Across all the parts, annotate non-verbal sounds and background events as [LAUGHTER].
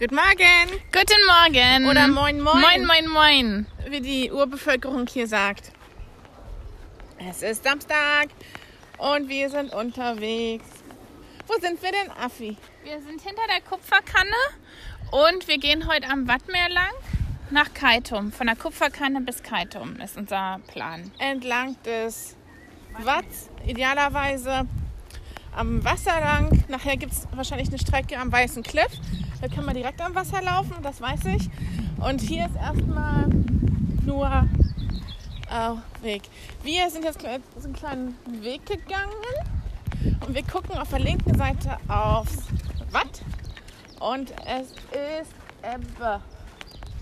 Guten Morgen. Guten Morgen. Oder moin, moin. Moin, moin, moin. Wie die Urbevölkerung hier sagt. Es ist Samstag und wir sind unterwegs. Wo sind wir denn, Affi? Wir sind hinter der Kupferkanne und wir gehen heute am Wattmeer lang nach Kaitum. Von der Kupferkanne bis Kaitum ist unser Plan. Entlang des Watts, idealerweise am Wasser lang. Nachher gibt es wahrscheinlich eine Strecke am Weißen Cliff. Da kann man direkt am Wasser laufen, das weiß ich. Und hier ist erstmal nur äh, Weg. Wir sind jetzt so einen kleinen Weg gegangen und wir gucken auf der linken Seite aufs Watt. Und es ist Ebbe.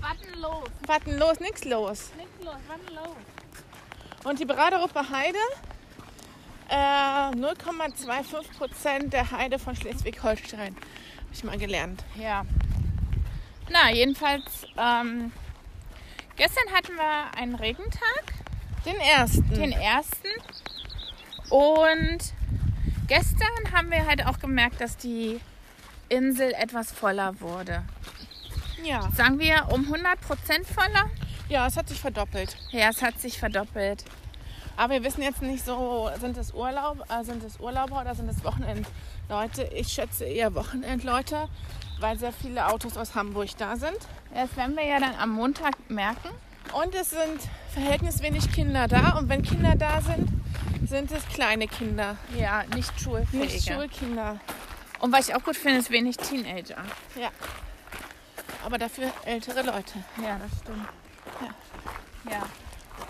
Warten los. Warten los, nichts los. Nichts los, warten los. Und die Braderuppe Heide, äh, 0,25 Prozent der Heide von Schleswig-Holstein. Habe ich mal gelernt. Ja. Na, jedenfalls, ähm, gestern hatten wir einen Regentag, Den ersten. den ersten. Und gestern haben wir halt auch gemerkt, dass die Insel etwas voller wurde. ja. Sagen wir um 100 Prozent voller? ja, es hat sich verdoppelt. Ja, es hat sich verdoppelt. Aber wir wissen jetzt nicht so, sind es, Urlaub, äh, sind es Urlauber oder sind es Wochenendleute? Ich schätze eher Wochenendleute, weil sehr viele Autos aus Hamburg da sind. Das werden wir ja dann am Montag merken. Und es sind verhältnismäßig wenig Kinder da. Und wenn Kinder da sind, sind es kleine Kinder, Ja, nicht schulfähige. nicht Schulkinder. Und was ich auch gut finde, ist wenig Teenager. Ja. Aber dafür ältere Leute. Ja, das stimmt. Ja. ja.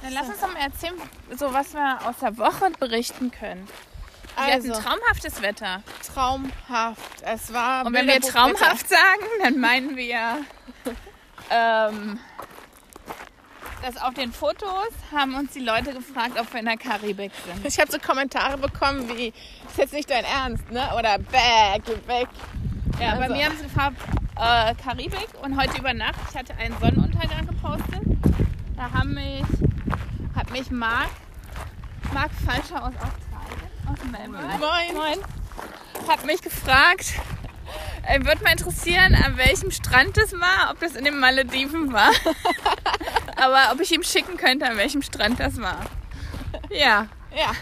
Dann lass uns doch mal erzählen, so was wir aus der Woche berichten können. Wir Also, hatten traumhaftes Wetter. traumhaft. Es war Und wenn wir traumhaft sagen, dann meinen wir, ähm, dass auf den Fotos haben uns die Leute gefragt, ob wir in der Karibik sind. Ich habe so Kommentare bekommen wie, ist jetzt nicht dein Ernst, ne? Oder bäh, geh weg. Ja, bei Also- mir haben sie gefragt, äh, Karibik und heute über Nacht, ich hatte einen Sonnenuntergang gepostet. Da haben mich, mich Marc, Marc Falscher aus Australien, aus Melbourne, Moin. Moin, hat mich gefragt, äh, würde mal interessieren, an welchem Strand das war, ob das in den Malediven war. [LAUGHS] Aber ob ich ihm schicken könnte, an welchem Strand das war. Ja, Ja.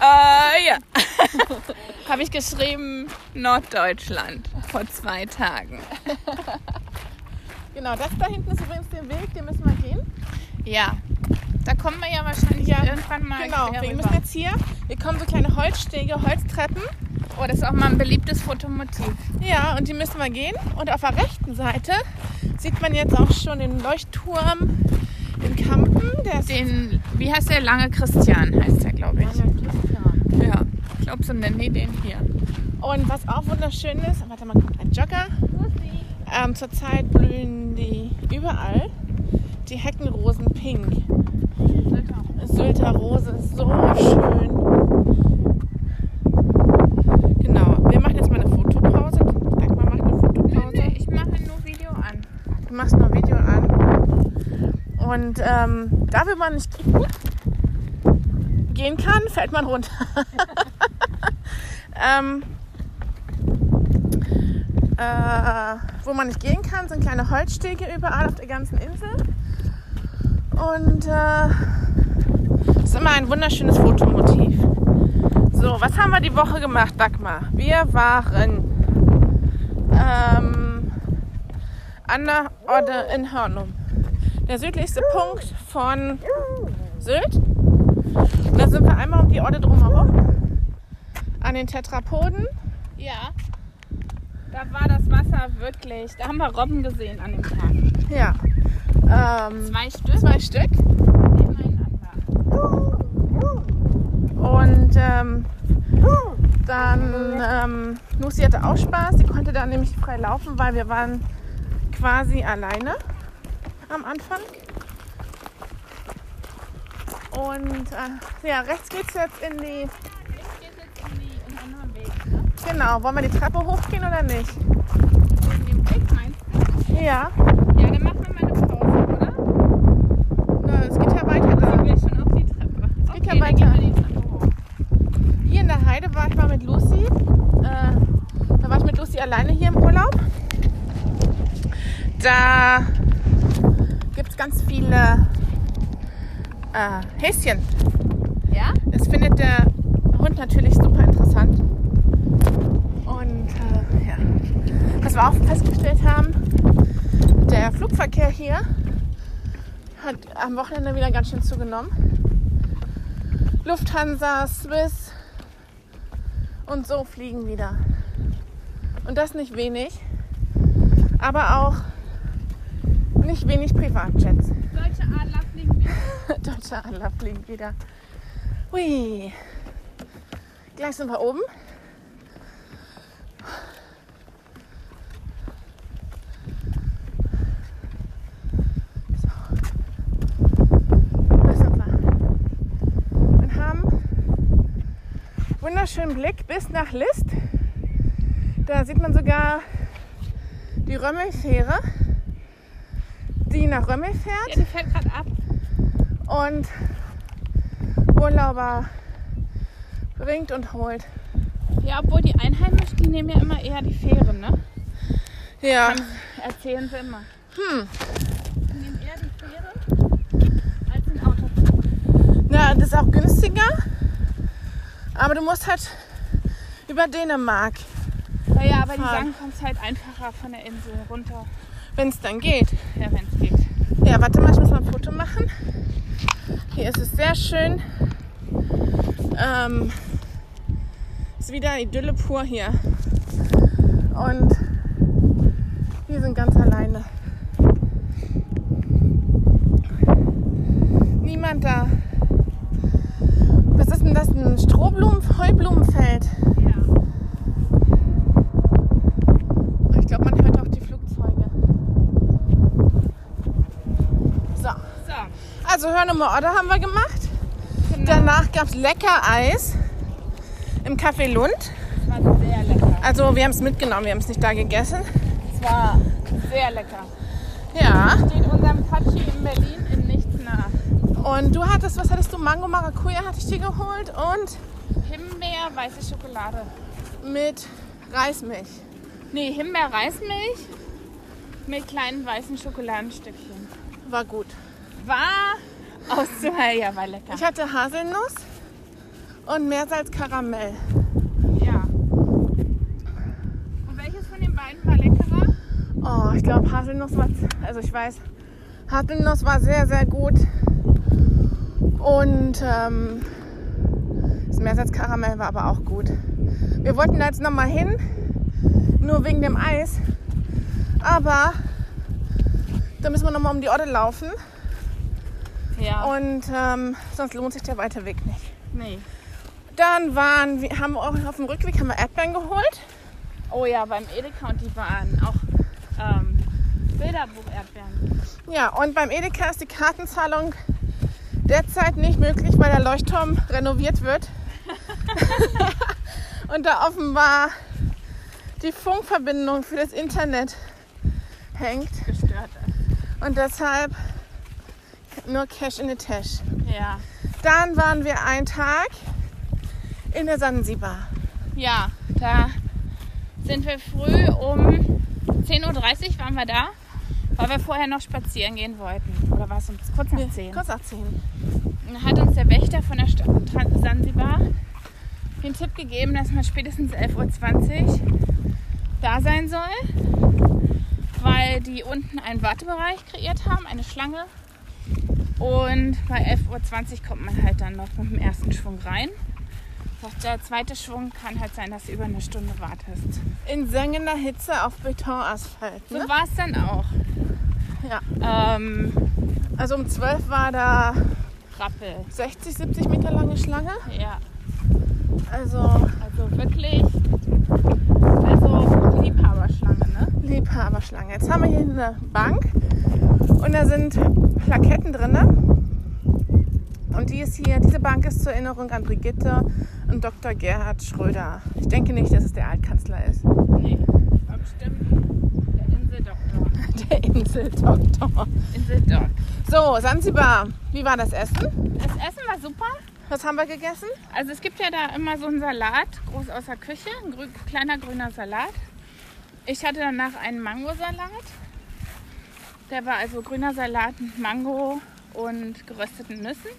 [LAUGHS] äh, ja. [LAUGHS] Habe ich geschrieben, Norddeutschland vor zwei Tagen. Genau, das da hinten ist übrigens der Weg, den müssen wir gehen. Ja, da kommen wir ja wahrscheinlich Ja, irgendwann mal Genau, wir rüber. müssen jetzt hier, hier kommen so kleine Holzstege, Holztreppen. Oh, das ist auch mal ein beliebtes Fotomotiv. Ja, und die müssen wir gehen. Und auf der rechten Seite sieht man jetzt auch schon den Leuchtturm in Kampen. Den, wie heißt der? Lange Christian heißt der, glaube ich. Christian. Ja, ich glaube, so nennen die den hier. Und was auch wunderschön ist, warte mal, kommt ein Jogger. Ähm, zurzeit blühen die überall. Die Heckenrosen pink. Sylter Rose ist so schön. Genau, wir machen jetzt mal eine Fotopause. Dagmar macht eine Fotopause. Nee, ich mache nur Video an. Du machst nur Video an. Und ähm, da will man nicht gehen kann, fällt man runter. [LAUGHS] ähm, äh, wo man nicht gehen kann, sind kleine Holzstege überall auf der ganzen Insel. Und äh, ist immer ein wunderschönes Fotomotiv. So, was haben wir die Woche gemacht, Dagmar? Wir waren ähm, an der Orte in Hörnum. Der südlichste Punkt von Sylt. Und da sind wir einmal um die Orte drumherum. An den Tetrapoden. Ja. Da war das Wasser wirklich. Da haben wir Robben gesehen an dem Tag. Ja. Ähm, Zwei Stück zwei Stück. nebeneinander. Und ähm, dann, ähm, Lucy hatte auch Spaß. Sie konnte dann nämlich frei laufen, weil wir waren quasi alleine am Anfang. Und äh, ja, rechts geht es jetzt in die. Jetzt geht jetzt in, die, in einen anderen Weg. Ne? Genau, wollen wir die Treppe hochgehen oder nicht? In dem Weg meinst du? Ja. Ja, dann machen wir mal eine Pause, oder? Na, es geht ja weiter da. Ich will schon auf die Treppe. Es geht okay, ja dann weiter. gehen wir die Treppe hoch. Hier in der Heide war ich mal mit Lucy. Äh, da war ich mit Lucy alleine hier im Urlaub. da gibt es ganz viele äh, Häschen. Ja? Das findet der Hund natürlich super interessant. Und äh, ja, was wir auch festgestellt haben, der Flugverkehr hier hat am Wochenende wieder ganz schön zugenommen. Lufthansa, Swiss und so fliegen wieder. Und das nicht wenig, aber auch nicht wenig Privatjets. Deutsche Adler fliegen wieder. [LAUGHS] Deutsche Adler fliegen wieder. Hui. Gleich sind wir oben. Wunderschönen Blick bis nach List. Da sieht man sogar die Römmelfähre, die nach Römmel fährt Ja, die fällt gerade ab. Und Urlauber bringt und holt. Ja, obwohl die Einheimischen, die nehmen ja immer eher die Fähre, ne? Ja, Haben- Erzählen sie immer. hm. Die nehmen eher die Fähre als den Autoflug. Na, das ist auch günstiger. Aber du musst halt über Dänemark, Naja, aber die Fahren. sagen, kommst halt einfacher von der Insel runter, wenn es dann geht. ja, wenn es geht. Ja, warte mal, ich muss mal ein Foto machen. Hier ist es sehr schön. Ähm, ist wieder Idylle pur hier. Und wir sind ganz alleine. Niemand da. Was ist denn das? Ein Strohblumen, Heublumenfeld. Ja. Ich glaube, man hört auch die Flugzeuge. So. So, Hörnummer Order haben wir gemacht. genau. Danach gab es lecker Eis im Café Lund. Das war sehr lecker. Also wir haben es mitgenommen, wir haben es nicht da gegessen. Es war sehr lecker. Ja. Steht unserem Patschi in Berlin in nichts nach. Und du hattest, was hattest du? Mango Maracuja hatte ich dir geholt und Himbeer, weiße Schokolade. mit Reismilch. Nee, Himbeer-Reismilch mit kleinen weißen Schokoladenstückchen. War gut. War auszuhalten, ja, war lecker. Ich hatte Haselnuss und Meersalz Karamell. Ja. Und welches von den beiden war leckerer? Oh, ich glaube Haselnuss war, also ich weiß, Haselnuss war sehr, sehr gut. Und ähm, das Meersalzkaramell war aber auch gut. Wir wollten da jetzt nochmal hin, nur wegen dem Eis. Aber da müssen wir nochmal um die Orte laufen Ja. und ähm, sonst lohnt sich der weite Weg nicht. nee. Dann waren wir, haben wir auch auf dem Rückweg haben wir Erdbeeren geholt. Oh ja, beim Edeka und die waren auch ähm, Bilderbuch-Erdbeeren. Ja, und beim Edeka ist die Kartenzahlung derzeit nicht möglich, weil der Leuchtturm renoviert wird. [LAUGHS] und da offenbar die Funkverbindung für das Internet hängt. Gestört. Und deshalb nur Cash in the Tash. Ja. Dann waren wir einen Tag in der Sansibar. Ja, da sind wir früh um 10.30 Uhr waren wir da, weil wir vorher noch spazieren gehen wollten. Oder war es um kurz nach 10? Kurz nach 10. Und dann hat uns der Wächter von der Stadt Sansibar den Tipp gegeben, dass man spätestens 11.20 Uhr da sein soll, weil die unten einen Wartebereich kreiert haben, eine Schlange. Und bei 11.20 Uhr kommt man halt dann noch mit dem ersten Schwung rein. Sagt, Der zweite Schwung kann halt sein, dass du über eine Stunde wartest. In sengender Hitze auf Betonasphalt. So Ne? war es dann auch. Ja. Ähm, Also um 12 war da Rappel. 60, 70 Meter lange Schlange. Ja, Also also wirklich. Also Liebhaberschlange, ne? Liebhaberschlange. Jetzt haben wir hier eine Bank und da sind Plaketten drin. Und die ist hier, diese Bank ist zur Erinnerung an Brigitte und Dr. Gerhard Schröder. Ich denke nicht, dass es der Altkanzler ist. Nee, bestimmt der Inseldoktor. [LAUGHS] Der Inseldoktor. Inseldoc. So, Sansibar. Wie war das Essen? Das Essen war super. Was haben wir gegessen? Also es gibt ja da immer so einen Salat, groß aus der Küche, ein grü kleiner grüner Salat. Ich hatte danach einen Mangosalat Der war also grüner Salat mit Mango und gerösteten Nüssen.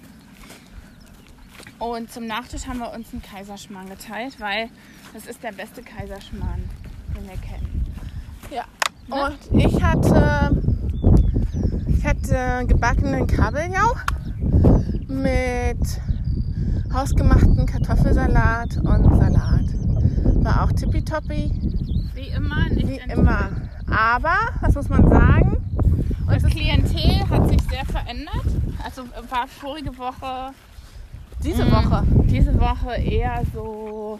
Und zum Nachtisch haben wir uns einen Kaiserschmarrn geteilt, weil das ist der beste Kaiserschmarrn, den wir kennen. Ja. Ne? Und ich hatte, ich hatte gebackenen Kabeljau mit hausgemachten Kartoffelsalat und Salat. War auch tippitoppi, Wie immer, nicht wie immer. Aber, was muss man sagen? Und Das Klientel hat sich sehr verändert. Also war vorige Woche, diese Mhm. Woche. diese Woche eher so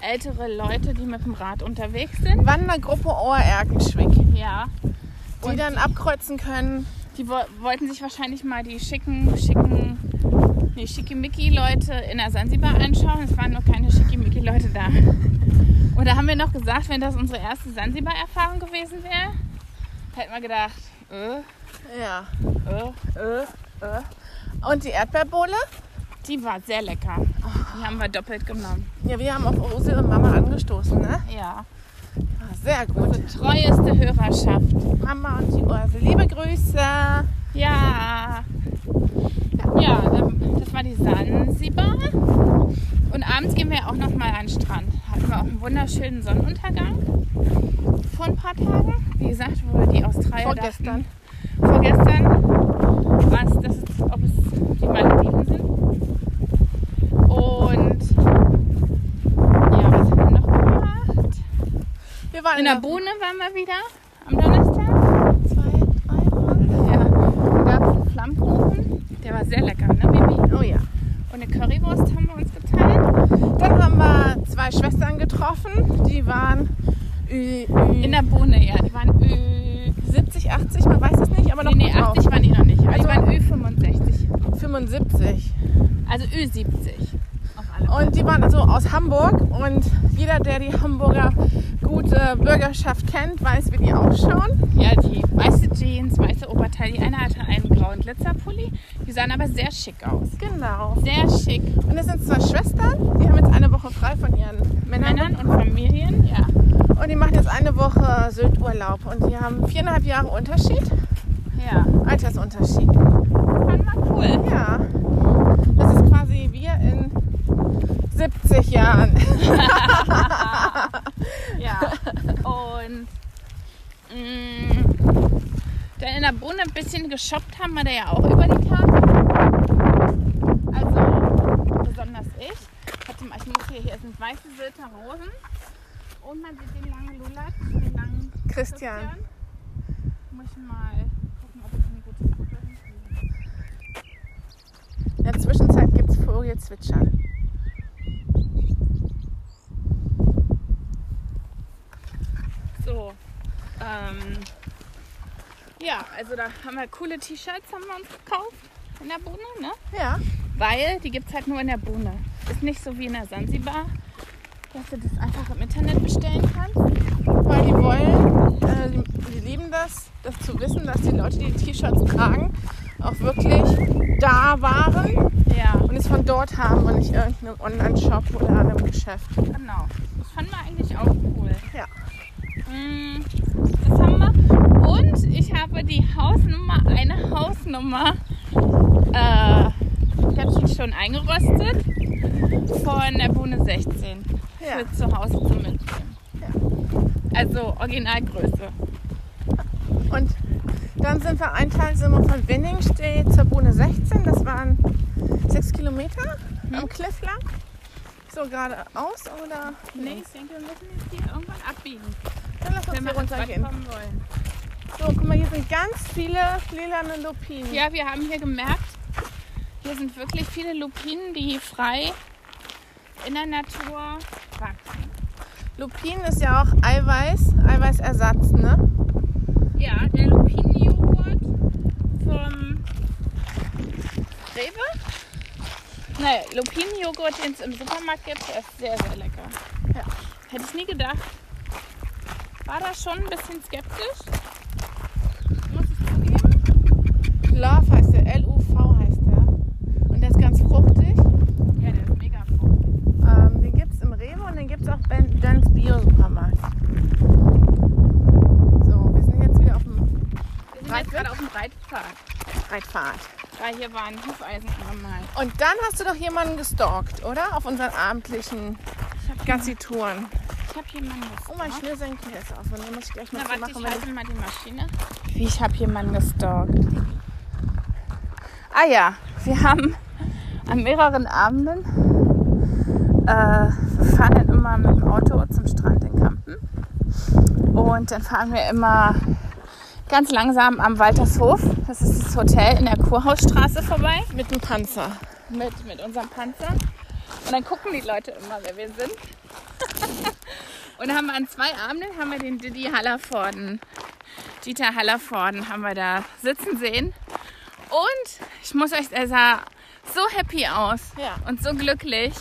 ältere Leute, die mit dem Rad unterwegs sind. Wandergruppe Ohrerkenschwick, Ja. die Und dann abkreuzen können. Die wo wollten sich wahrscheinlich mal die schicken, schicken, nee, schickimicki-Leute in der Sansibar anschauen. Es waren noch keine schickimicki-Leute da. Und da haben wir noch gesagt, wenn das unsere erste Sansibar-Erfahrung gewesen wäre, hätten wir gedacht, äh, Ja. äh. Äh, äh. Und die Erdbeerbohle? Die war sehr lecker. Die haben wir doppelt genommen. Ja, wir haben auf unsere Mama angestoßen, ne? Ja. Ah, Sehr gut. Treueste Hörerschaft. Mama und die Ursel. Liebe Grüße. Ja. Ja, ähm, das war die Sansibar. Und abends gehen wir auch noch mal an den Strand. Hatten wir auch einen wunderschönen Sonnenuntergang vor ein paar Tagen. Wie gesagt, wo die Australier Vorgestern. dachten, vorgestern, was, das ist, ob es die Malediven sind. Und ja, was haben wir noch gemacht? Wir waren In der Bohne waren wir wieder am Donnerstag. Zwei, dreimal. Ja, da gab es einen Flammkuchen. Der war sehr lecker, ne, Bibi? Oh ja. Und eine Currywurst haben wir uns geteilt. Dann haben wir zwei Schwestern getroffen. Die waren Ü, Ü, In der Bohne, ja. Die waren Ü. 70, 80, man weiß es nicht, aber noch Nee, nee, gut drauf. 80 waren die noch nicht. Aber Also- die waren Ü65. 75. Also Ü70. Auf alle Fälle. Und die waren also aus Hamburg. Und jeder, der die Hamburger gute Bürgerschaft kennt, weiß, wie die ausschauen. Ja, die weiße Jeans, weiße Oberteil. Die eine hatte einen grauen Glitzerpulli. Die sahen aber sehr schick aus. Genau. Sehr schick. Und es sind zwei Schwestern. Die haben jetzt eine Woche frei von ihren Männern. Männern und Familien, ja. Und die machen jetzt eine Woche Sylt-Urlaub. Und die haben viereinhalb Jahre Unterschied. Ja, Altersunterschied. fand man cool. Ja. Das ist quasi wir in 70 Jahren. [LAUGHS] [LAUGHS] Und mh, dann in der Bohne ein bisschen geshoppt haben wir da ja auch über die Tage. Also besonders ich. Hatte mal, ich muss hier, hier sind weiße Sylter Rosen. Und man sieht den langen Lulat, den langen Christian. Muss ich mal gucken, ob ich eine gute Foto hinkriege. In der Zwischenzeit gibt es Vogelzwitschern. So. Ähm, ja, also da haben wir coole T-Shirts haben wir uns gekauft in der Bohne, ne? Ja. Weil die gibt es halt nur in der Bohne. Ist nicht so wie in der Sansibar, dass du das einfach im Internet bestellen kannst. Weil die wollen, äh, die, die lieben das, das zu wissen, dass die Leute, die die T-Shirts tragen, auch wirklich da waren Ja, und es von dort haben und nicht irgendeinem Online-Shop oder einem Geschäft. genau. Das fanden wir eigentlich auch cool. Ja. Mm, Das haben wir. Und ich habe die Hausnummer, eine Hausnummer, äh, ich habe sie schon eingerostet, von der Bohne 16 Ja. für zu Hause zum Mitnehmen. Also Originalgröße. Und dann sind wir einen Tag sind wir von Winningstee zur Bohne 16. Das waren sechs Kilometer am Cliff lang. So geradeaus oder? Nee, ich denke, wir müssen jetzt hier irgendwann abbiegen, Dann lass uns wenn hier runtergehen. So, guck mal, hier sind ganz viele lilane Lupinen. Ja, wir haben hier gemerkt, hier sind wirklich viele Lupinen, die frei in der Natur wachsen. Lupin ist ja auch Eiweiß, Eiweißersatz, ne? Ja, der Lupinenjoghurt vom Rewe. Nein, Lupinenjoghurt, den es im Supermarkt gibt, der ist sehr, sehr lecker. Ja. Hätte ich nie gedacht. War da schon ein bisschen skeptisch. Muss ich zugeben. Love heißt der, L-U-V heißt der. Und der ist ganz fruchtig. Ja, der ist mega fruchtig. Ähm, den gibt es im Rewe und den gibt es auch bei Dens Bio-Supermarkt. So, wir sind jetzt wieder auf dem Wir sind Reitfahrt. Weil hier war ein Hufeisen angemalt. Und dann hast du doch jemanden gestalkt, oder? Auf unseren abendlichen Gassi-Touren. Ich habe jemanden Oh, mein gestalkt. Schnürsenkel ist auf. Und den muss ich gleich mal Na, warte, machen. ich halte mal die Maschine. Wie, ich habe jemanden gestalkt. Ah ja, wir haben an mehreren Abenden, äh, wir fahren dann immer mit dem Auto zum Strand in Kampen. Und dann fahren wir immer ganz langsam am Waltershof, das ist das Hotel in der Kurhausstraße vorbei, Mit dem Panzer. mit, mit unserem Panzer. Und dann gucken die Leute immer, wer wir sind. [LAUGHS] Und dann haben wir an zwei Abenden haben wir den Didi Hallervorden, Dieter Hallervorden haben wir da sitzen sehen. Und ich muss euch, er sah so happy aus Ja. und so glücklich,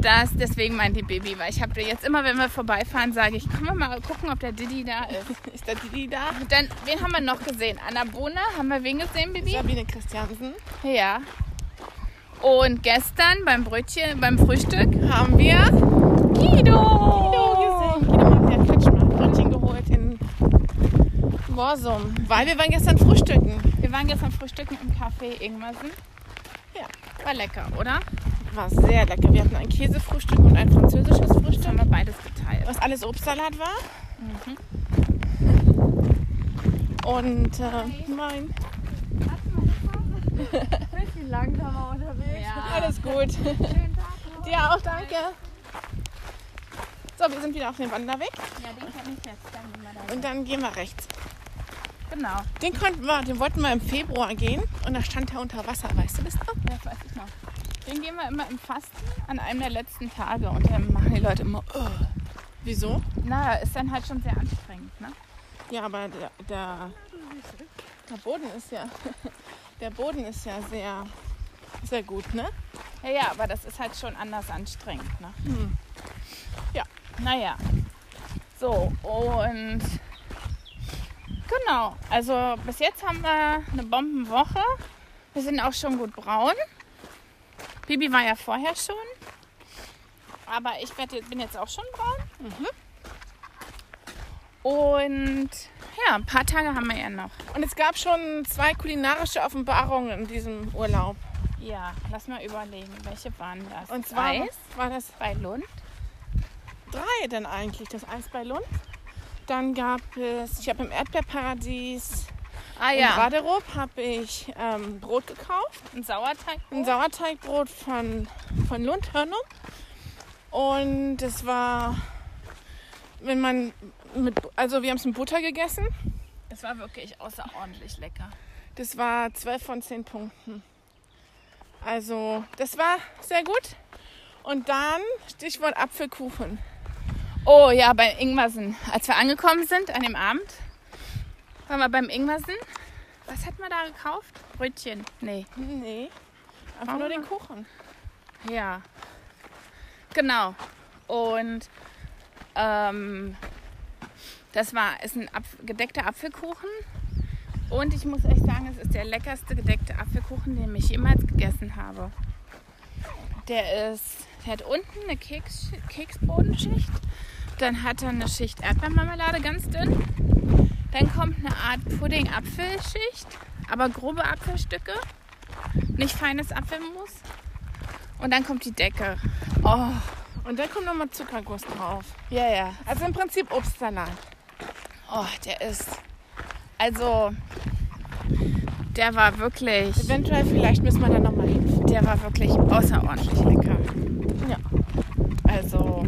dass deswegen meinte die Baby, weil ich habe jetzt immer, wenn wir vorbeifahren, sage ich, können wir mal gucken, ob der Didi da [LAUGHS] ist. Ist der Didi da? Und dann, wen haben wir noch gesehen? Anna Bohne, haben wir wen gesehen, Baby? Sabine Christiansen. Ja. Und gestern beim Brötchen, beim Frühstück Haben wir Guido. Guido gesehen. Guido hat Herrn Kretschmer Brötchen geholt in Morsum. Weil wir waren gestern frühstücken. Wir waren gestern frühstücken im Café Ingmersen. Ja. War lecker, oder? War sehr lecker. Wir hatten ein Käsefrühstück und ein französisches Das Frühstück. haben wir beides geteilt. Was alles Obstsalat war. Mhm. Und äh, mein. Bisschen langsamer unterwegs. Ja. Alles gut. Schönen Tag. Dir auch, danke. So, wir sind wieder auf dem Wanderweg Ja, den kann ich jetzt dann und dann gehen wir rechts. Genau, Den konnten wir, den wollten wir im Februar gehen und da stand er unter Wasser, weißt du das noch? das weiß ich noch. Den gehen wir immer im Fasten an einem der letzten Tage und dann machen die Leute immer, oh. Wieso? na, ist dann halt schon sehr anstrengend, ne? Ja, aber der, der, der Boden ist ja, [LAUGHS] der Boden ist ja sehr, sehr gut, ne? Ja, ja, aber das ist halt schon anders anstrengend, ne? Hm. Ja. Naja. So, und genau, also bis jetzt haben wir eine Bombenwoche. Wir sind auch schon gut braun. Bibi war ja vorher schon. Aber ich bin jetzt auch schon braun. Und ja, ein paar Tage haben wir ja noch. Und es gab schon zwei kulinarische Offenbarungen in diesem Urlaub. Ja, lass mal überlegen, welche waren das? Und zwar Eis war das bei Lund. drei denn eigentlich, das Eis bei Lund. Dann gab es, ich habe im Erdbeerparadies Ah in ja, Raderup habe ich ähm, Brot gekauft. ein Sauerteig. Ein Sauerteigbrot von, von Lund Hörnum. Und es war, wenn man mit, also wir haben es mit Butter gegessen. Es war wirklich außerordentlich lecker. Das war 12 von 10 Punkten. Also, das war sehr gut. Und dann Stichwort Apfelkuchen. Oh ja, bei Ingwersen. Als wir angekommen sind an dem Abend, waren wir beim Ingwersen. Was hat man da gekauft? Brötchen. Nee. Nee, einfach nur den Kuchen. Ja. Genau. Und ähm, das war ist ein Apf gedeckter Apfelkuchen. Und ich muss euch sagen, es ist der leckerste gedeckte Apfelkuchen, den ich jemals gegessen habe. Der ist, der hat unten eine Keks, Keksbodenschicht. Dann hat er eine Schicht Erdbeermarmelade ganz dünn. Dann kommt eine Art Pudding-Apfelschicht, aber grobe Apfelstücke. Nicht feines Apfelmus. Und dann kommt die Decke. Oh, Und dann kommt nochmal Zuckerguss drauf. ja, ja. Also im Prinzip Obstsalat. Oh, der ist. Also, der war wirklich. Eventuell, vielleicht müssen wir da nochmal hin. Der war wirklich außerordentlich lecker. Ja. Also,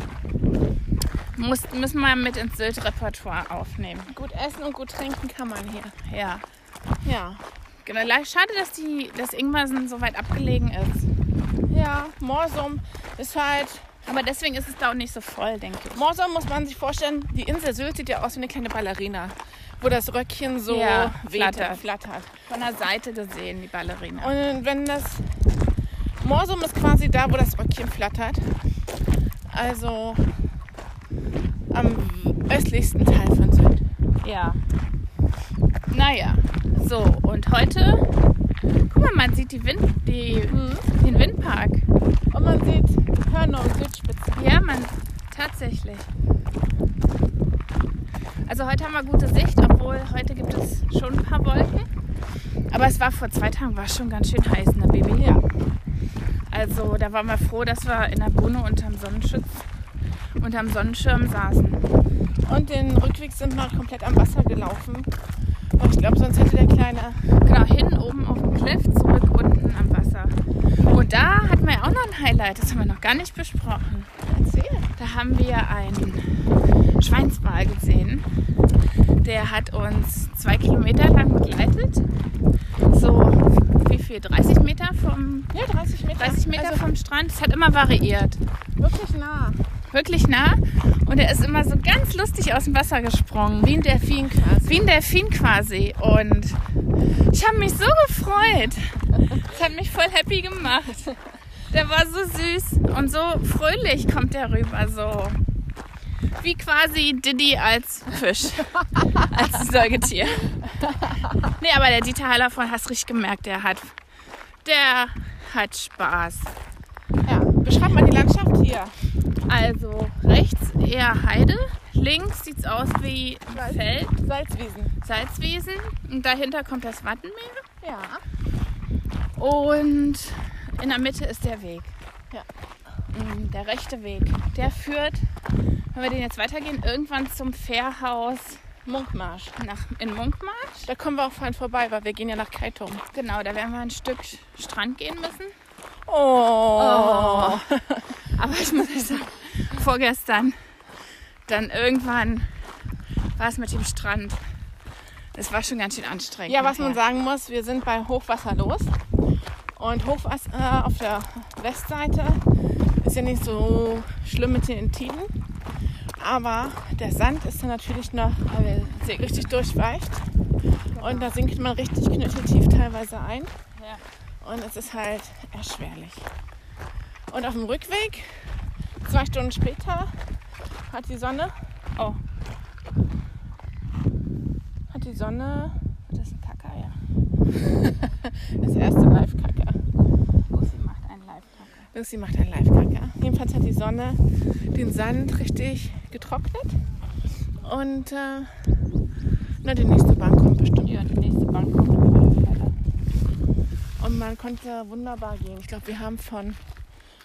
muss, müssen wir mit ins Sylt-Repertoire aufnehmen. Gut essen und gut trinken kann man hier. Ja. Ja. Genau. Schade, dass, die, dass Ingwersen so weit abgelegen ist. Ja, Morsum ist halt. Aber deswegen ist es da auch nicht so voll, denke ich. Morsum muss man sich vorstellen, die Insel Sylt sieht ja aus wie eine kleine Ballerina. Wo das Röckchen so Ja, weht- flattert. flattert. Von der Seite gesehen, die Ballerina. Und wenn das. Morsum ist quasi da, wo das Röckchen flattert. Also am östlichsten Teil von Sylt. Ja. Naja, so und heute, guck mal, man sieht die Wind, die, den Windpark. Und man sieht Hörner und Südspitze. Ja, man, tatsächlich. Also heute haben wir gute Sicht, obwohl heute gibt es schon ein paar Wolken. Aber es war vor zwei Tagen war es schon ganz schön heiß, ne Baby? Ja. Also da waren wir froh, dass wir in der Bohne unterm Sonnenschutz, unterm Sonnenschirm saßen. Und den Rückweg sind wir komplett am Wasser gelaufen. Und ich glaube, sonst hätte der Kleine. Genau, hin oben auf dem Cliff, zurück unten am Wasser. Und da hatten wir ja auch noch ein Highlight, das haben wir noch gar nicht besprochen. Erzähl. Da haben wir einen Schweinswal gesehen. Der hat uns zwei Kilometer lang begleitet. So, wie viel? 30 Meter vom, Ja, 30 Meter. 30 Meter also, vom Strand. Es hat immer variiert. Wirklich nah. Wirklich nah. Und er ist immer so ganz lustig aus dem Wasser gesprungen. Wie ein Delfin quasi. Wie ein Delfin quasi. Und ich habe mich so gefreut. Es hat mich voll happy gemacht. Der war so süß und so fröhlich kommt der rüber. So wie quasi Diddy als Fisch, [LAUGHS] als Säugetier. Nee, aber der Dieter Hallervorden, hast richtig gemerkt, der hat, der hat Spaß. Ja. Beschreib mal die Landschaft hier. Also rechts eher Heide, links sieht's aus wie Salz. Feld, Salzwiesen. Salzwiesen und dahinter kommt das Wattenmeer Ja. und in der Mitte ist der Weg. Ja. Mm, Der rechte Weg, der führt, wenn wir den jetzt weitergehen, irgendwann zum Fährhaus Munkmarsch. nach, in Munkmarsch. Da kommen wir auch fein vorbei, weil wir gehen ja nach Kaitum. Genau, da werden wir ein Stück Strand gehen müssen. Oh. Aber ich muss euch sagen, vorgestern, dann irgendwann war es mit dem Strand. Das war schon ganz schön anstrengend. Ja, was man sagen muss, wir sind bei Hochwasser los. Und Hochwasser äh, auf der Westseite ist ja nicht so schlimm mit den Tiden. Aber der Sand ist dann natürlich noch richtig durchweicht. Und da sinkt man richtig knöcheltief teilweise ein. Ja. Und es ist halt erschwerlich. Und auf dem Rückweg, zwei Stunden später, hat die Sonne, Oh, hat die Sonne das ist ein Kacker, ja. [LAUGHS] das erste Live-Kacker. Lucy macht einen Live-Kacker. Lucy macht einen Live-Kacker. Jedenfalls hat die Sonne den Sand richtig getrocknet. Und äh, na, die nächste Bahn kommt bestimmt. Ja, die nächste Bank kommt auf alle Fälle. Und man konnte wunderbar gehen. Ich glaube, wir haben von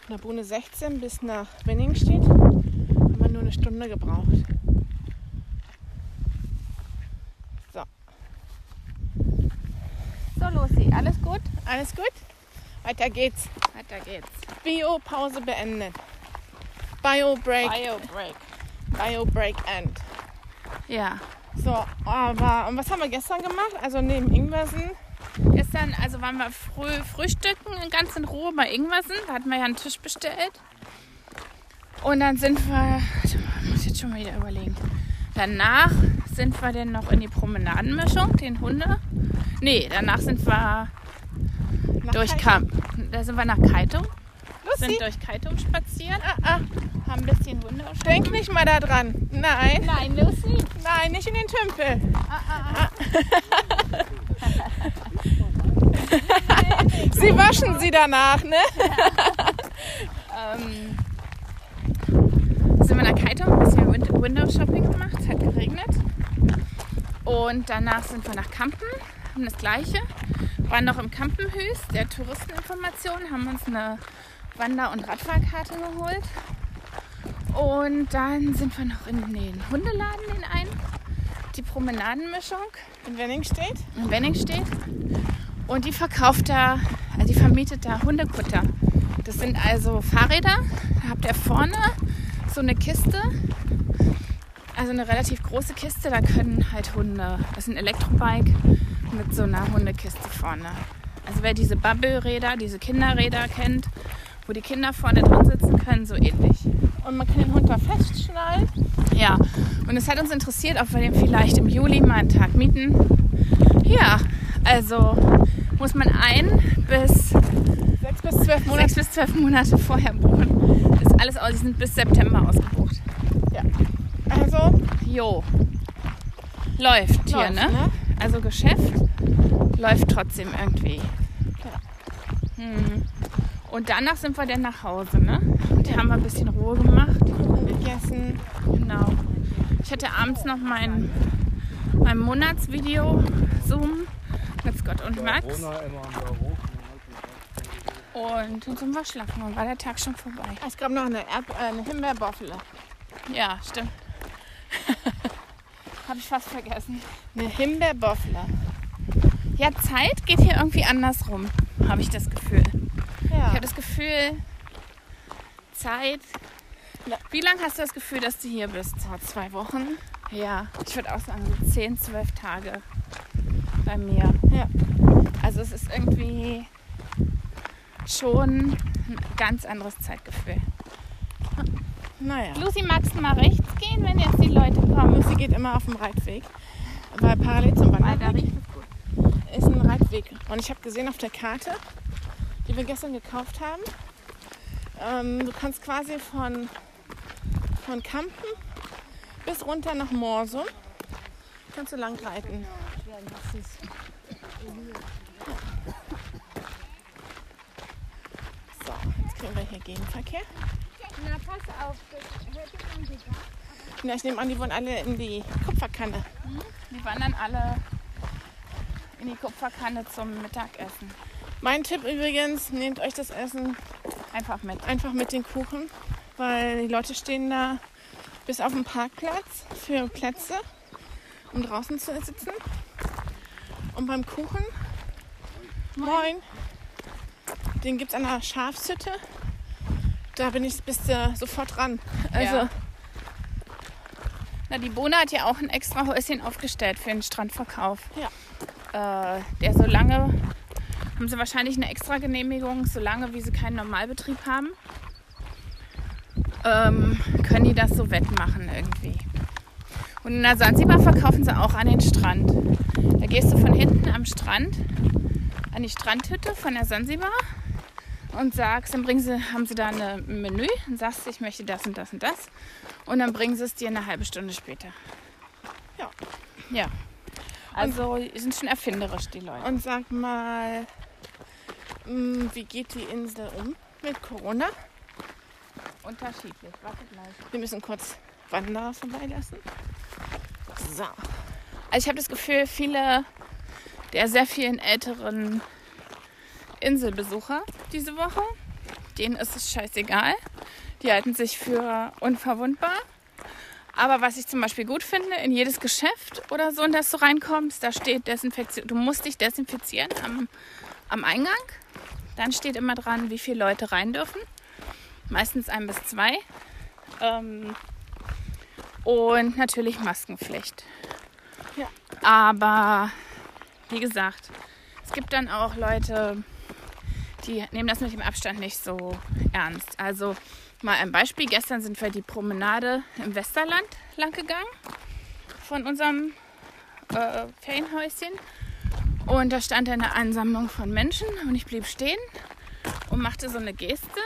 der Bohne 16 bis nach Wenningstedt haben wir nur eine Stunde gebraucht. So, So, Lucy, alles gut? alles gut? Weiter geht's. Weiter geht's. Bio-Pause beendet. Bio-Break. Bio-Break. Bio-Break End. Ja. So, aber und was haben wir gestern gemacht? Also neben Ingwersen. Gestern, also waren wir früh frühstücken, ganz in Ruhe bei Ingwersen. Da hatten wir ja einen Tisch bestellt. Und dann sind wir, ich muss jetzt schon mal wieder überlegen. Danach sind wir dann noch in die Promenadenmischung, den Hunde. Nee, danach sind wir nach durch Kaitum. Da sind wir nach Kaitum, Lucy, sind durch Kaitum spaziert, ah, ah, haben ein bisschen Hunde denk nicht mal da dran. Nein, Nein, Lucy. nein, nicht in den Tümpel. Sie waschen sie danach, ne? Ähm, sind wir nach Kaitum, ein bisschen Win- Window Shopping gemacht, es hat geregnet. Und danach sind wir nach Kampen, haben das gleiche. Waren noch im Kampenhüs der Touristeninformation, haben uns eine Wander- und Radfahrkarte geholt. Und dann sind wir noch in den Hundeladen in einen, die Promenadenmischung In Wenningstedt? in Wenningstedt. Und die verkauft da, also die vermietet da Hundekutter. Das sind also Fahrräder. Da habt ihr vorne so eine Kiste. Also eine relativ große Kiste. Da können halt Hunde. Das ist ein Elektrobike mit so einer Hundekiste vorne. Also wer diese Bubble-Räder, diese Kinderräder kennt, wo die Kinder vorne drin sitzen können, so ähnlich. Und man kann den Hund da festschnallen. Ja, und es hat uns interessiert, ob wir den vielleicht im Juli mal einen Tag mieten. Ja, also muss man ein bis Sechs bis zwölf Monate. sechs bis zwölf Monate vorher buchen. Das ist alles aus, die sind bis September ausgebucht. Also, Jo. Läuft hier, läuft, ne? Also Geschäft läuft trotzdem irgendwie. Hm. Und danach sind wir dann nach Hause, ne? Und hier haben wir ein bisschen Ruhe gemacht. Kuchen gegessen. Genau. Ich hatte abends noch mein, mein Monatsvideo Zoom mit Scott und Da Max. Und dann sind wir schlafen und war der Tag schon vorbei. Es gab noch eine, Erd äh, eine Himbeerboffele. Ja, stimmt. Habe ich fast vergessen. Eine Himbeerboffele. Ja, Zeit geht hier irgendwie andersrum, habe ich das Gefühl. Ja. Ich habe das Gefühl, Zeit. Wie lange hast du das Gefühl, dass du hier bist? Vor zwei Wochen. Ja, ich würde auch sagen, so 10, 12 Tage bei mir. Ja. Also es ist irgendwie schon ein ganz anderes Zeitgefühl. Naja. Lucy, magst du mal rechts gehen, wenn jetzt die Leute kommen? Sie geht immer auf dem Reitweg. Weil parallel zum Wanderweg ist ein Reitweg. Und ich habe gesehen auf der Karte, die wir gestern gekauft haben, ähm, du kannst quasi von, von Kampen bis runter nach Morsum kannst du lang reiten. So, jetzt kriegen wir hier Gegenverkehr. Na, pass auf, das hört. Ja, ich nehme an, die wollen alle in die Kupferkanne. Die wandern alle in die Kupferkanne zum Mittagessen. Mein Tipp übrigens, nehmt euch das Essen Einfach mit. einfach mit den Kuchen, weil die Leute stehen da bis auf den Parkplatz für Plätze, um draußen zu sitzen. Und beim Kuchen, moin, den gibt es an der Schafshütte. Da bin ich bis äh, sofort dran. Also, Ja. Na, die Bohne hat ja auch ein extra Häuschen aufgestellt für den Strandverkauf. Ja. Äh, der so lange, haben sie wahrscheinlich eine extra Genehmigung, solange wie sie keinen Normalbetrieb haben, ähm, können die das so wettmachen irgendwie. Und in der Sansibar verkaufen sie auch an den Strand. Da gehst du von hinten am Strand an die Strandhütte von der Sansibar und sagst, dann bringen sie, haben sie da ein Menü und sagst, ich möchte das und das und das. Und dann bringen sie es dir eine halbe Stunde später. Ja. Ja. Also die sind schon erfinderisch, die Leute. und sag mal, mh, wie geht die Insel um mit Corona? Unterschiedlich. Warte gleich. Wir müssen kurz Wanderer vorbeilassen. So. Also ich habe das Gefühl, viele der sehr vielen älteren Inselbesucher diese Woche, denen ist es scheißegal. Die halten sich für unverwundbar. Aber was ich zum Beispiel gut finde, in jedes Geschäft oder so, in das du reinkommst, da steht Desinfektion. Du musst dich desinfizieren am, am Eingang. Dann steht immer dran, wie viele Leute rein dürfen. Meistens ein bis zwei. Ähm, und natürlich Maskenpflicht. Ja. Aber wie gesagt, es gibt dann auch Leute, die nehmen das mit dem Abstand nicht so ernst. Also mal ein Beispiel. Gestern sind wir die Promenade im Westerland lang gegangen von unserem äh, Ferienhäuschen. Und da stand eine Ansammlung von Menschen und ich blieb stehen und machte so eine Geste.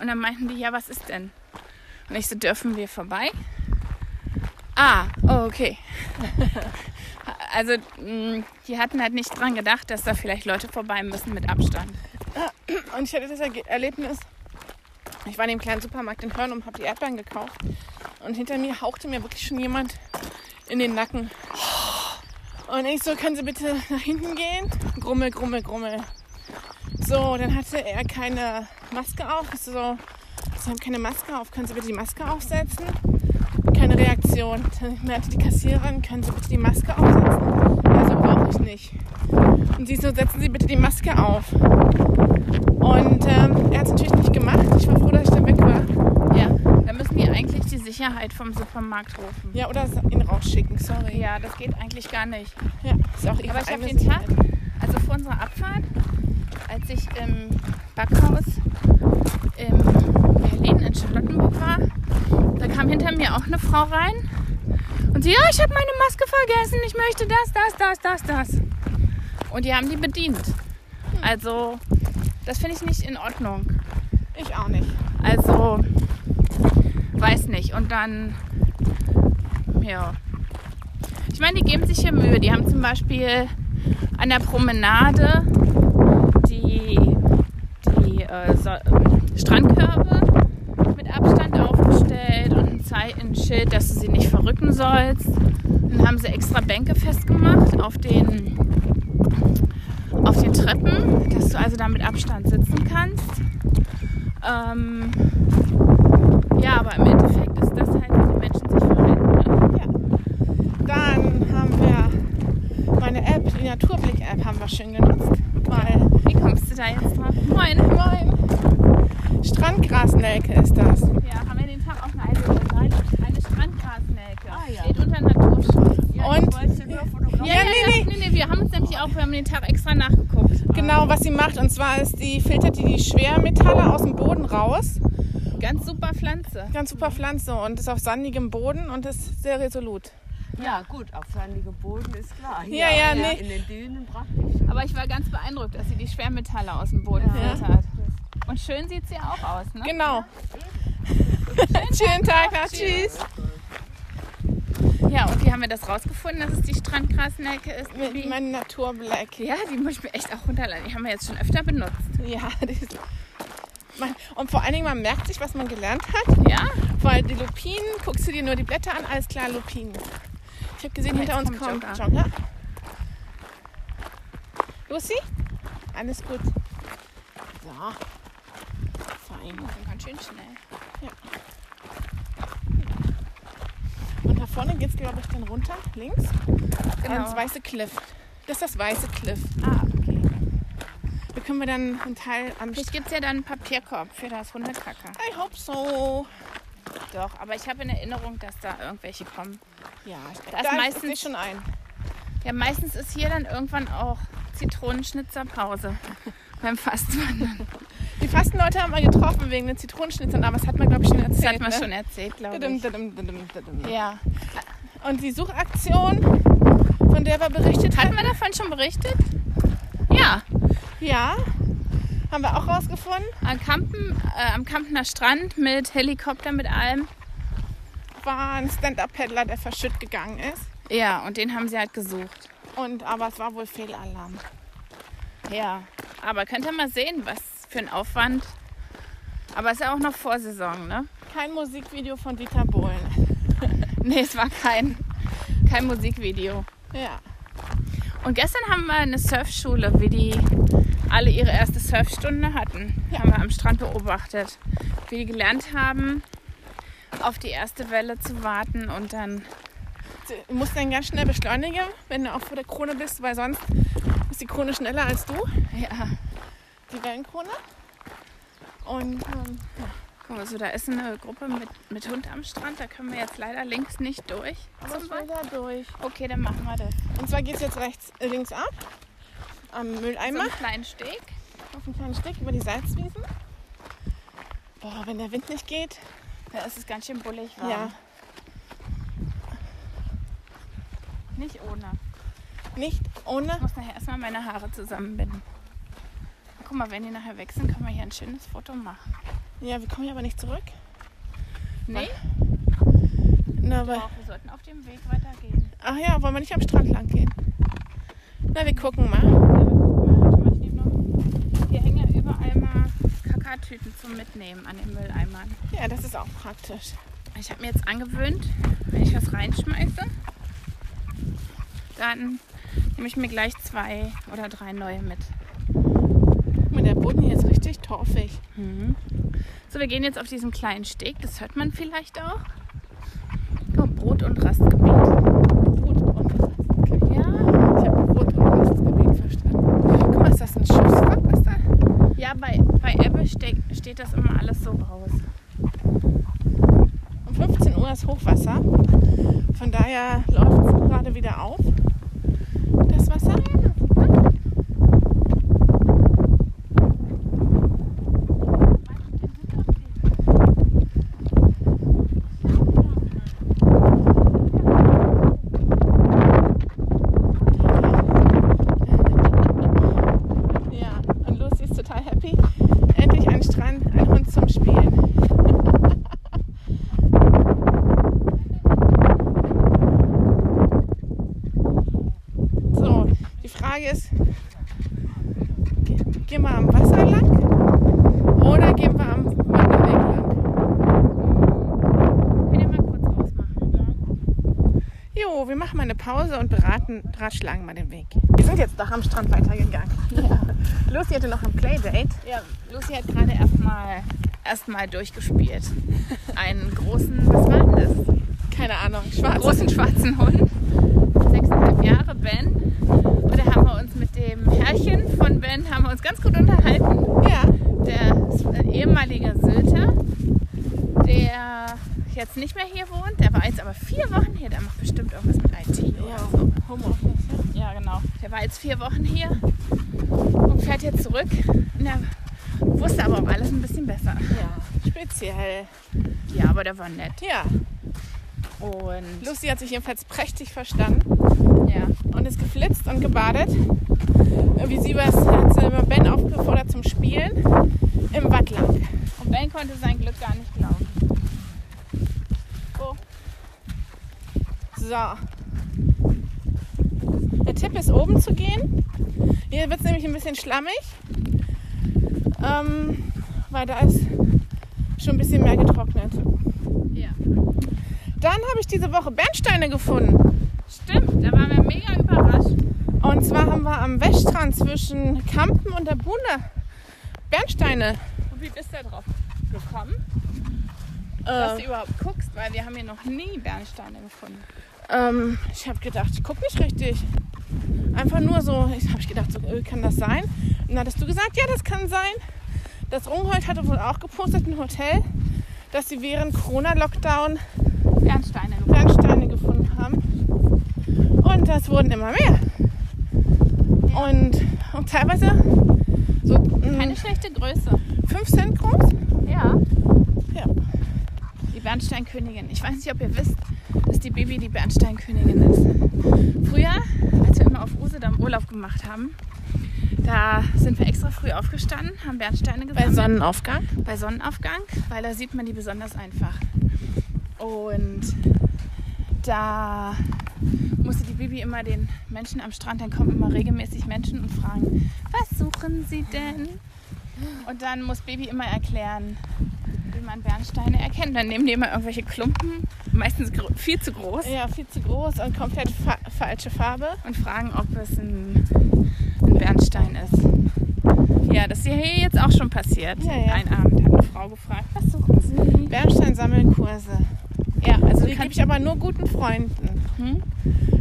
Und dann meinten die, ja, was ist denn? Und ich so, dürfen wir vorbei? Ah, oh, okay. [LAUGHS] also, mh, die hatten halt nicht dran gedacht, dass da vielleicht Leute vorbei müssen mit Abstand. Und ich hatte das Erlebnis, ich war in dem kleinen Supermarkt in Hörn und habe die Erdbeeren gekauft. Und hinter mir hauchte mir wirklich schon jemand in den Nacken. Und ich so, können Sie bitte nach hinten gehen? Grummel, grummel, grummel. So, dann hatte er keine Maske auf. Ich so, Sie haben keine Maske auf, können Sie bitte die Maske aufsetzen? Keine Reaktion. Dann meinte die Kassiererin, können Sie bitte die Maske aufsetzen? Also brauche ich nicht. Und sie so, setzen Sie bitte die Maske auf. Und ähm, er hat es natürlich nicht gemacht. Ich war froh, dass ich dann weg war. Ja, da müssen die eigentlich die Sicherheit vom Supermarkt rufen. Ja, oder ihn rausschicken, sorry. Ja, das geht eigentlich gar nicht. Ja, ist auch ihre Aber ich habe den Tag, also vor unserer Abfahrt, als ich im Backhaus in Berlin in Charlottenburg war, da kam hinter mir auch eine Frau rein und sie, ja, ich habe meine Maske vergessen, ich möchte das, das, das, das, das. Und die haben die bedient. Also, das finde ich nicht in Ordnung. Ich auch nicht. Also, weiß nicht. Und dann, ja. Ich meine, die geben sich hier Mühe. Die haben zum Beispiel an der Promenade die, die äh, so, ähm, Strandkörbe mit Abstand aufgestellt und ein, Zei- ein Schild, dass du sie nicht verrücken sollst. Dann haben sie extra Bänke festgemacht auf den auf den Treppen, dass du also da mit Abstand sitzen kannst. Ähm, ja, aber im Endeffekt ist das halt, wie die Menschen sich verhalten. Ne? Ja. Dann haben wir meine App, die Naturblick-App, haben wir schön genutzt. Weil, Wie kommst du da jetzt drauf? Moin. moin, Strandgrasnelke ist das. Ja, haben wir den Tag auch eine, eine, eine Strandgrasnelke. Ah, ja. Steht unter Naturschutz. Und, Ja, Ja, nee, nee, nee, wir haben uns nämlich auch, wir haben den Tag extra nachgeguckt. genau, was sie macht. Und zwar ist die, filtert die die Schwermetalle aus dem Boden raus. Ganz super Pflanze. Ganz super Pflanze und ist auf sandigem Boden und ist sehr resolut. Ja, gut, auf sandigem Boden ist klar. Ja, ja, nee. In den Dünen praktisch. Aber ich war ganz beeindruckt, dass sie die Schwermetalle aus dem Boden Ja. filtert. Und schön sieht sie auch aus, ne? Genau. Schönen Tag noch. Tschüss. Ja, und wie haben wir das rausgefunden, dass es die Strandgrasnelke ist? Mit Wie? meinem Naturblack. Ja, die muss ich mir echt auch runterladen. Die haben wir jetzt schon öfter benutzt. Ja, [LAUGHS] die ist, man, und vor allen Dingen, man merkt sich, was man gelernt hat. Ja? Weil die Lupinen, guckst du dir nur die Blätter an, alles klar, Lupinen. Ich habe gesehen, Oh, hinter uns kommt Jogger. Jogger. Lucy? Alles gut. So. Fein. Die sind ganz schön schnell. Und da vorne geht es, glaube ich, dann runter, links, Genau. ans weiße Cliff. Das ist das weiße Cliff. Ah, okay. Da können wir dann einen Teil am Vielleicht gibt es ja dann einen Papierkorb für das Hundekacker. I hope so. Doch, aber ich habe in Erinnerung, dass da irgendwelche kommen. Ja, ich Da ist meistens- schon ein. Ja, meistens ist hier dann irgendwann auch Zitronenschnitzerpause beim Fastwandern. Die Fastenleute haben wir getroffen wegen den Zitronenschnitzern, aber das hat man, glaube ich, schon erzählt. Das hat man ne? schon erzählt, glaube ich. Ja. Und die Suchaktion, von der wir berichtet Hatten hatten, wir davon schon berichtet? Ja. ja, haben wir auch rausgefunden, Am, Kampen, äh, am Kampener Strand mit Helikopter, mit allem. war ein Stand-Up-Paddler, der verschütt gegangen ist. Ja, und den haben sie halt gesucht. Und, aber es war wohl Fehlalarm. Ja. Aber könnt ihr mal sehen, was für ein Aufwand. Aber es ist ja auch noch Vorsaison, ne? Kein Musikvideo von Dieter Bohlen. [LAUGHS] Nee, es war kein, kein Musikvideo. Ja, Und gestern haben wir eine Surfschule, wie die alle ihre erste Surfstunde hatten. Ja. Haben wir am Strand beobachtet. Wie die gelernt haben, auf die erste Welle zu warten und dann. du musst dann ganz schnell beschleunigen, wenn du auch vor der Krone bist, weil sonst ist die Krone schneller als du, Ja, die Wellenkrone. Und ähm, guck mal, so da ist eine Gruppe mit, mit Hund am Strand. Da können wir jetzt leider links nicht durch. aber ich will da durch. Okay, dann machen wir das. Und zwar geht es jetzt rechts, äh, links ab, am So Mülleimer, einen kleinen Steg. auf einen kleinen Stück über die Salzwiesen. Boah, wenn der Wind nicht geht, Da ist es ganz schön bullig warm. ja, Nicht ohne. Nicht ohne. Ich muss nachher erstmal meine Haare zusammenbinden. Guck mal, wenn die nachher wechseln, können wir hier ein schönes Foto machen. Ja, wir kommen hier aber nicht zurück. Nee? Na, aber, Doch, wir sollten auf dem Weg weitergehen. ach ja, wollen wir nicht am Strand lang gehen? Na, wir gucken mal. Noch- Hier hängen ja überall mal Kakatüten zum Mitnehmen an den Mülleimern. Ja, das ist auch praktisch. Ich habe mir jetzt angewöhnt, wenn ich was reinschmeiße, dann nehme ich mir gleich zwei oder drei neue mit. Guck mal, der Boden hier ist richtig torfig. So, wir gehen jetzt auf diesen kleinen Steg, das hört man vielleicht auch. Oh, Brot- und Rastgebiet. Brot und Rastgebiet. Ja, Ich habe Brot und Rastgebiet verstanden. Guck mal, ist das ein Schusswrack? Was da? ja bei, bei Ebbe steht, steht das immer alles so raus. Um 15 Uhr ist Hochwasser. Von daher läuft es gerade wieder auf. Das Wasser. Ja, und Lucy ist total happy. Endlich ein Strand, ein Hund zum Spielen. So, die Frage ist, ge- gehen wir am Wasser lang oder gehen wir am Wanderweg lang? Könnt ihr mal kurz ausmachen? Jo, wir machen mal eine Pause und beraten, ratschlagen mal den Weg. Wir sind jetzt doch am Strand weitergegangen. Ja. [LAUGHS] Lucy hatte noch ein Playdate. ja, Lucy hat gerade erstmal erstmal durchgespielt. Einen großen, was war denn das? Keine Ahnung, Einen schwarz. großen schwarzen Hund. Sechseinhalb Jahre, Ben. Und da haben wir uns mit dem Herrchen von Ben haben wir uns ganz gut unterhalten. Ja, Der ist ein ehemaliger Sylter, der jetzt nicht mehr hier wohnt. Der war jetzt aber vier Wochen hier. Der macht bestimmt irgendwas mit IT oder ja, so. Homeoffice. Ja, genau. Der war jetzt vier Wochen hier und fährt jetzt zurück. Und er wusste aber auch alles ein bisschen besser. Ja, speziell. War nett. Ja, Und Lucy hat sich jedenfalls prächtig verstanden ja, und ist geflitzt und gebadet. Wie sie was hat sie Ben aufgefordert zum Spielen im Wattland. und Ben konnte sein Glück gar nicht glauben. Oh. So. Der Tipp ist oben zu gehen. Hier wird es nämlich ein bisschen schlammig. Ähm, weil da ist schon ein bisschen mehr getrocknet. Dann habe ich diese Woche Bernsteine gefunden. Stimmt, da waren wir mega überrascht. Und zwar haben wir am Weststrand zwischen Kampen und der Buhne Bernsteine. Und wie bist du da drauf gekommen, dass du Äh, überhaupt guckst? Weil wir haben hier noch nie Bernsteine gefunden. ähm, ich habe gedacht, ich gucke nicht richtig. Einfach nur so, ich habe gedacht, so, äh, kann das sein? Und dann hattest du gesagt, ja, das kann sein. Das Rungholt hatte wohl auch gepostet, ein Hotel, dass sie während Corona-Lockdown Bernsteine gefunden. Bernsteine gefunden haben. Und das wurden immer mehr. Und, und teilweise so Keine schlechte Größe. 5 Cent groß. Ja. Ja. Die Bernsteinkönigin. Ich weiß nicht, ob ihr wisst, dass die Baby die Bernsteinkönigin ist. Früher, als wir immer auf Usedom Urlaub gemacht haben, da sind wir extra früh aufgestanden, haben Bernsteine Bei gesammelt. Sonnenaufgang. bei Sonnenaufgang, weil da sieht man die besonders einfach. Und da musste die Bibi immer den Menschen am Strand, dann kommen immer regelmäßig Menschen und fragen, was suchen sie denn? Und dann muss Baby immer erklären, wie man Bernsteine erkennt. Dann nehmen die immer irgendwelche Klumpen, meistens viel zu groß, Ja, viel zu groß und komplett fa falsche Farbe. und fragen, ob es ein, ein Bernstein ist. Ja, das ist hier jetzt auch schon passiert. Ja, ja. Ein Abend hat eine Frau gefragt, was suchen Sie? Bernstein-Sammelkurse. Ja, also Die du gebe ich aber nur guten Freunden. hm?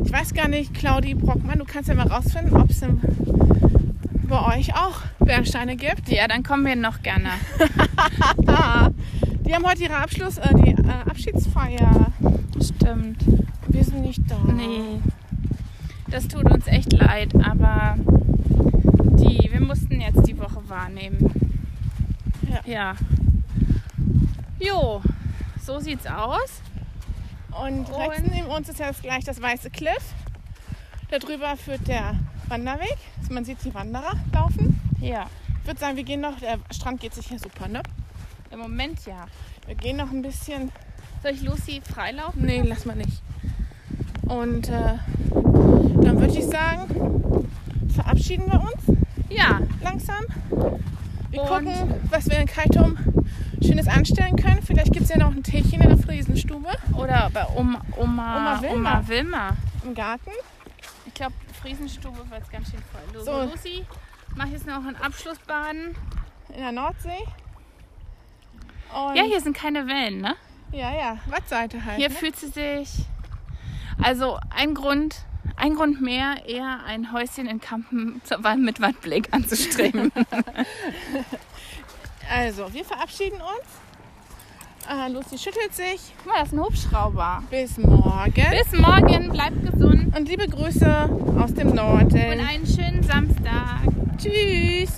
Ich weiß gar nicht, Claudi Brockmann, du kannst ja mal rausfinden, ob es bei euch auch Bernsteine gibt. Ja, dann kommen wir noch gerne. [LAUGHS] Die haben heute ihre Abschluss, äh, die äh, Abschiedsfeier. Stimmt. Wir sind nicht da. Nee. Das tut uns echt leid, aber die, wir mussten jetzt die Woche wahrnehmen. Ja. Ja. Jo, so sieht's aus. Und rechts Und- neben uns ist ja jetzt gleich das Weiße Cliff. Darüber führt der Wanderweg. Also man sieht die Wanderer laufen. Ja. Ich würde sagen, wir gehen noch, der Strand geht sich hier super, ne? Im Moment ja. Wir gehen noch ein bisschen. Soll ich Lucy freilaufen? Nee, lass mal nicht. Und äh, dann würde ich sagen, verabschieden wir uns Ja. langsam. Wir Und- gucken, was wir in Kaitum Schönes anstellen können. Vielleicht gibt es ja noch ein Teechen in der Friesenstube Oder bei Oma, Oma, Oma Wilma. Oma Wilma. im Garten. Ich glaube, Friesenstube wird ganz schön voll. So, So. Lucy, mach jetzt noch ein Abschlussbaden. in der Nordsee. Und Ja, hier sind keine Wellen, ne? ja, ja, Wattseite halt. Hier ne? fühlt sie sich. Also ein Grund, ein Grund mehr, eher ein Häuschen in Kampen zur Wahl mit Wattblick anzustreben. [LAUGHS] [LAUGHS] Also, wir verabschieden uns. Äh, Lucy schüttelt sich. Guck mal, das ist ein Hubschrauber. Bis morgen. Bis morgen, bleibt gesund Und liebe Grüße aus dem Norden. und einen schönen Samstag. Tschüss.